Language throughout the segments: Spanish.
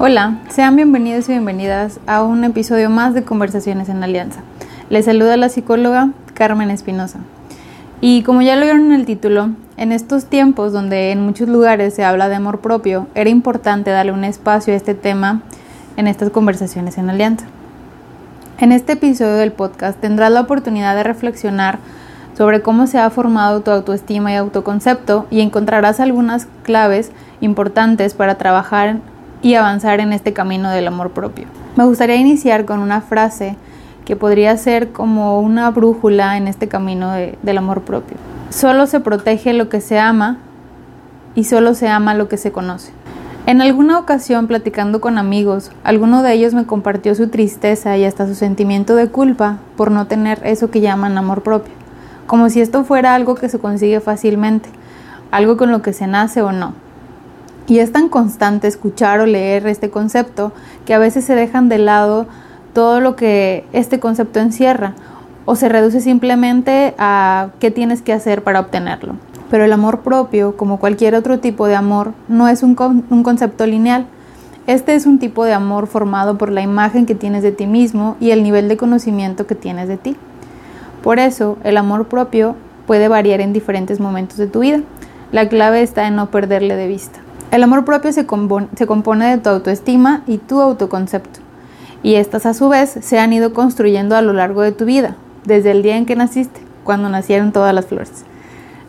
Hola, sean bienvenidos y bienvenidas a un episodio más de Conversaciones en Alianza. Les saluda la psicóloga Carmen Espinosa. Y como ya lo vieron en el título, en estos tiempos donde en muchos lugares se habla de amor propio, era importante darle un espacio a este tema en estas conversaciones en Alianza. En este episodio del podcast tendrás la oportunidad de reflexionar sobre cómo se ha formado tu autoestima y autoconcepto y encontrarás algunas claves importantes para trabajar y avanzar en este camino del amor propio. Me gustaría iniciar con una frase que podría ser como una brújula en este camino del amor propio. Solo se protege lo que se ama y solo se ama lo que se conoce. En alguna ocasión, platicando con amigos, alguno de ellos me compartió su tristeza y hasta su sentimiento de culpa por no tener eso que llaman amor propio, como si esto fuera algo que se consigue fácilmente, algo con lo que se nace o no. Y es tan constante escuchar o leer este concepto que a veces se dejan de lado todo lo que este concepto encierra o se reduce simplemente a qué tienes que hacer para obtenerlo. Pero el amor propio, como cualquier otro tipo de amor, no es un, un concepto lineal. Este es un tipo de amor formado por la imagen que tienes de ti mismo y el nivel de conocimiento que tienes de ti. Por eso, el amor propio puede variar en diferentes momentos de tu vida. La clave está en no perderle de vista. El amor propio se, compone de tu autoestima y tu autoconcepto, y estas a su vez se han ido construyendo a lo largo de tu vida, desde el día en que naciste, cuando nacieron todas las flores.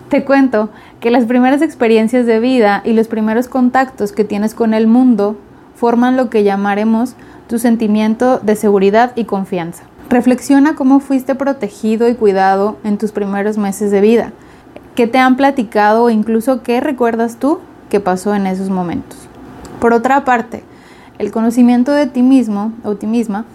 Te cuento que las primeras experiencias de vida y los primeros contactos que tienes con el mundo forman lo que llamaremos tu sentimiento de seguridad y confianza. Reflexiona cómo fuiste protegido y cuidado en tus primeros meses de vida, qué te han platicado o incluso qué recuerdas tú que pasó en esos momentos. Por otra parte, el conocimiento de ti mismo o ti misma,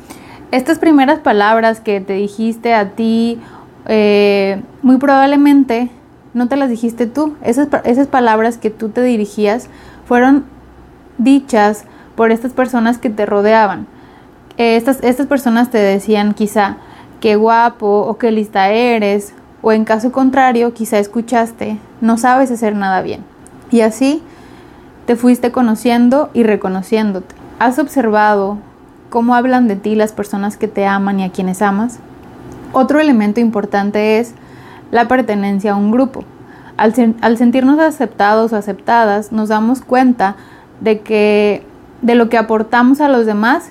estas primeras palabras que te dijiste a ti, eh, muy probablemente no te las dijiste tú. Esas, esas palabras que tú te dirigías fueron dichas por estas personas que te rodeaban. Estas, estas personas te decían quizá qué guapo o qué lista eres, o en caso contrario, quizá escuchaste, no sabes hacer nada bien. Y así te fuiste conociendo y reconociéndote. ¿Has observado cómo hablan de ti las personas que te aman y a quienes amas? Otro elemento importante es la pertenencia a un grupo. Al, sentirnos aceptados o aceptadas, nos damos cuenta de que de lo que aportamos a los demás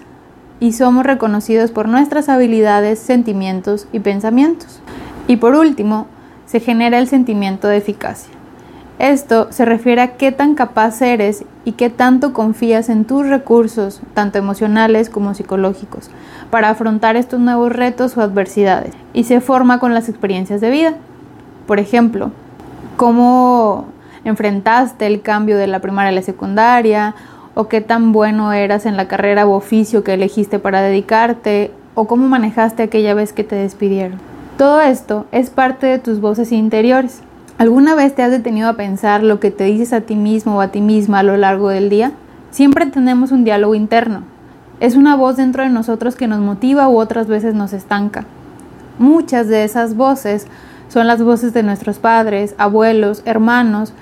y somos reconocidos por nuestras habilidades, sentimientos y pensamientos. Y por último, se genera el sentimiento de eficacia. Esto se refiere a qué tan capaz eres y qué tanto confías en tus recursos, tanto emocionales como psicológicos, para afrontar estos nuevos retos o adversidades, y se forma con las experiencias de vida. Por ejemplo, cómo enfrentaste el cambio de la primaria a la secundaria, o qué tan bueno eras en la carrera u oficio que elegiste para dedicarte, o cómo manejaste aquella vez que te despidieron. Todo esto es parte de tus voces interiores ¿Alguna vez te has detenido a pensar lo que te dices a ti mismo o a ti misma a lo largo del día? Siempre tenemos un diálogo interno. Es una voz dentro de nosotros que nos motiva u otras veces nos estanca. Muchas de esas voces son las voces de nuestros padres, abuelos, hermanos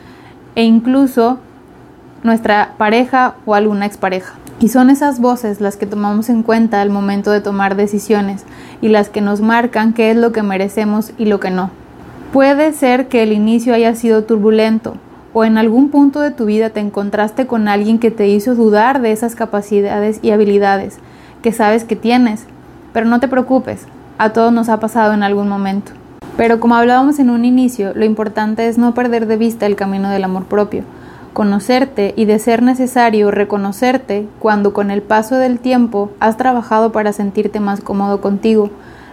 e incluso nuestra pareja o alguna expareja. Y son esas voces las que tomamos en cuenta al momento de tomar decisiones y las que nos marcan qué es lo que merecemos y lo que no. Puede ser que el inicio haya sido turbulento o en algún punto de tu vida te encontraste con alguien que te hizo dudar de esas capacidades y habilidades que sabes que tienes. Pero no te preocupes, a todos nos ha pasado en algún momento. Pero como hablábamos en un inicio, lo importante es no perder de vista el camino del amor propio, conocerte y de ser necesario reconocerte cuando con el paso del tiempo has trabajado para sentirte más cómodo contigo,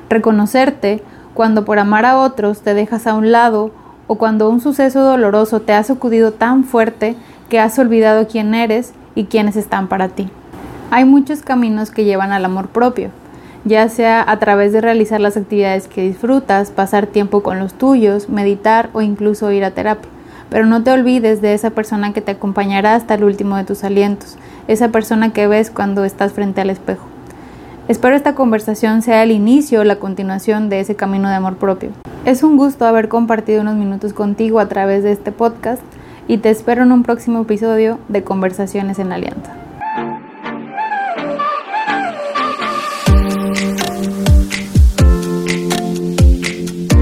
reconocerte cuando por amar a otros te dejas a un lado o cuando un suceso doloroso te ha sacudido tan fuerte que has olvidado quién eres y quiénes están para ti. Hay muchos caminos que llevan al amor propio, ya sea a través de realizar las actividades que disfrutas, pasar tiempo con los tuyos, meditar o incluso ir a terapia. Pero no te olvides de esa persona que te acompañará hasta el último de tus alientos, esa persona que ves cuando estás frente al espejo. Espero esta conversación sea el inicio o la continuación de ese camino de amor propio. Es un gusto haber compartido unos minutos contigo a través de este podcast y te espero en un próximo episodio de Conversaciones en Alianza.